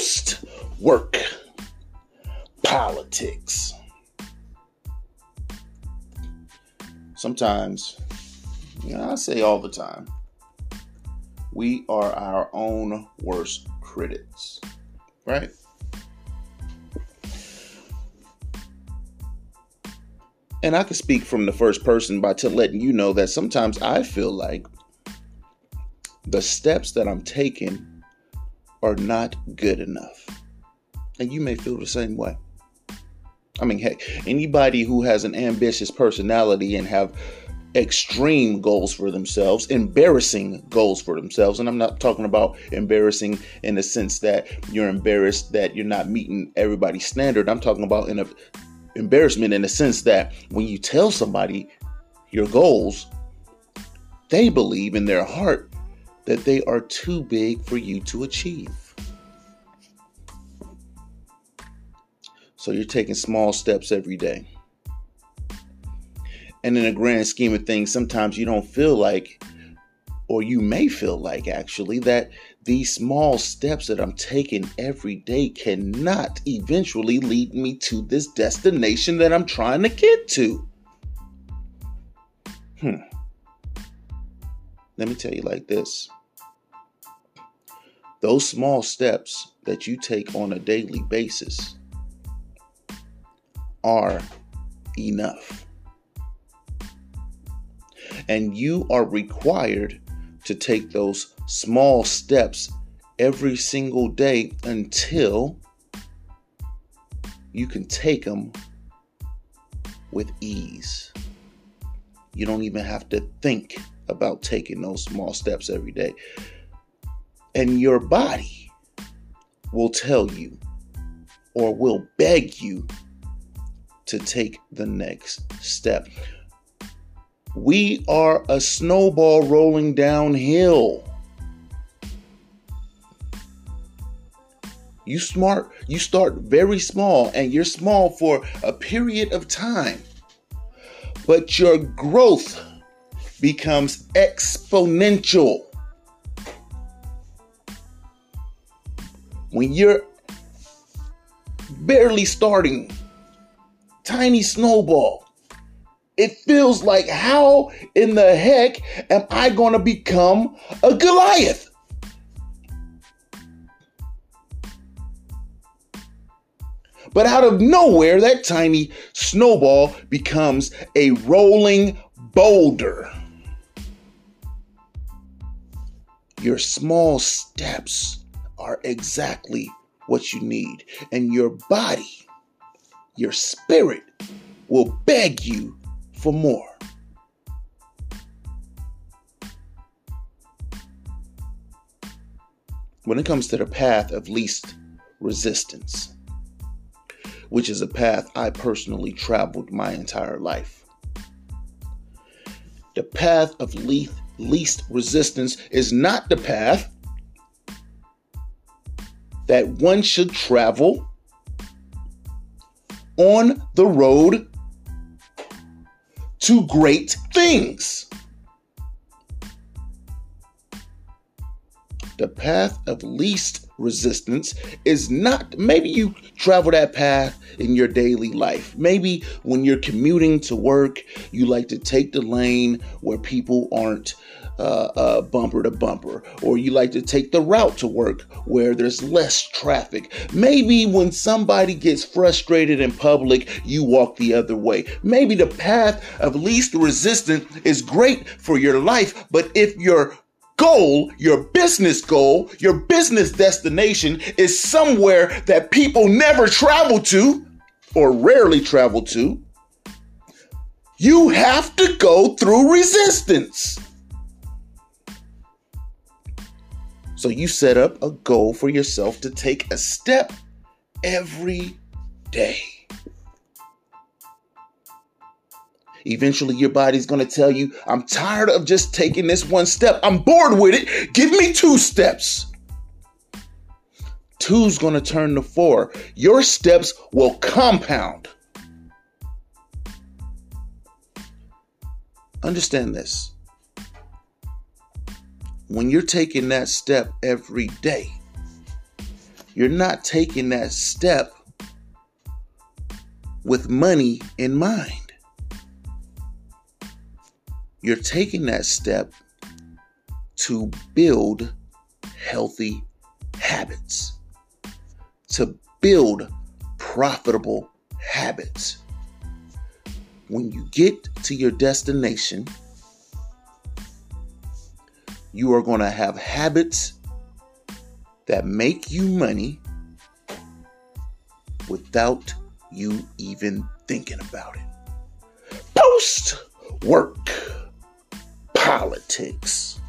most work, politics. Sometimes, you know, I say all the time, we are our own worst critics, right? And I can speak from the first person by t- letting you know that sometimes I feel like the steps that I'm taking are not good enough. And you may feel the same way. I mean, heck, anybody who has an ambitious personality and have extreme goals for themselves, embarrassing goals for themselves, and I'm not talking about embarrassing in the sense that you're embarrassed that you're not meeting everybody's standard. I'm talking about in a embarrassment in the sense that when you tell somebody your goals, they believe in their heart that they are too big for you to achieve. So you're taking small steps every day. And in a grand scheme of things, sometimes you don't feel like, or you may feel like actually, that these small steps that I'm taking every day cannot eventually lead me to this destination that I'm trying to get to. Hmm. Let me tell you like this those small steps that you take on a daily basis are enough. And you are required to take those small steps every single day until you can take them with ease. You don't even have to think about taking those small steps every day. And your body will tell you or will beg you to take the next step. We are a snowball rolling downhill. You smart, you start very small and you're small for a period of time. But your growth becomes exponential. When you're barely starting, tiny snowball, it feels like how in the heck am I going to become a Goliath? But out of nowhere, that tiny snowball becomes a rolling boulder. Your small steps are exactly what you need, and your body, your spirit, will beg you for more. When it comes to the path of least resistance, which is a path I personally traveled my entire life. The path of least, least resistance is not the path that one should travel on the road to great things. The path of least resistance is not, maybe you travel that path in your daily life. Maybe when you're commuting to work, you like to take the lane where people aren't uh, uh, bumper to bumper, or you like to take the route to work where there's less traffic. Maybe when somebody gets frustrated in public, you walk the other way. Maybe the path of least resistance is great for your life, but if your goal, your business goal, your business destination is somewhere that people never travel to or rarely travel to, you have to go through resistance. So you set up a goal for yourself to take a step every day. Eventually, your body's going to tell you, I'm tired of just taking this one step. I'm bored with it. Give me two steps. Two's going to turn to four. Your steps will compound. Understand this. When you're taking that step every day, you're not taking that step with money in mind. You're taking that step to build healthy habits, to build profitable habits. When you get to your destination, you are going to have habits that make you money without you even thinking about it. Post work politics.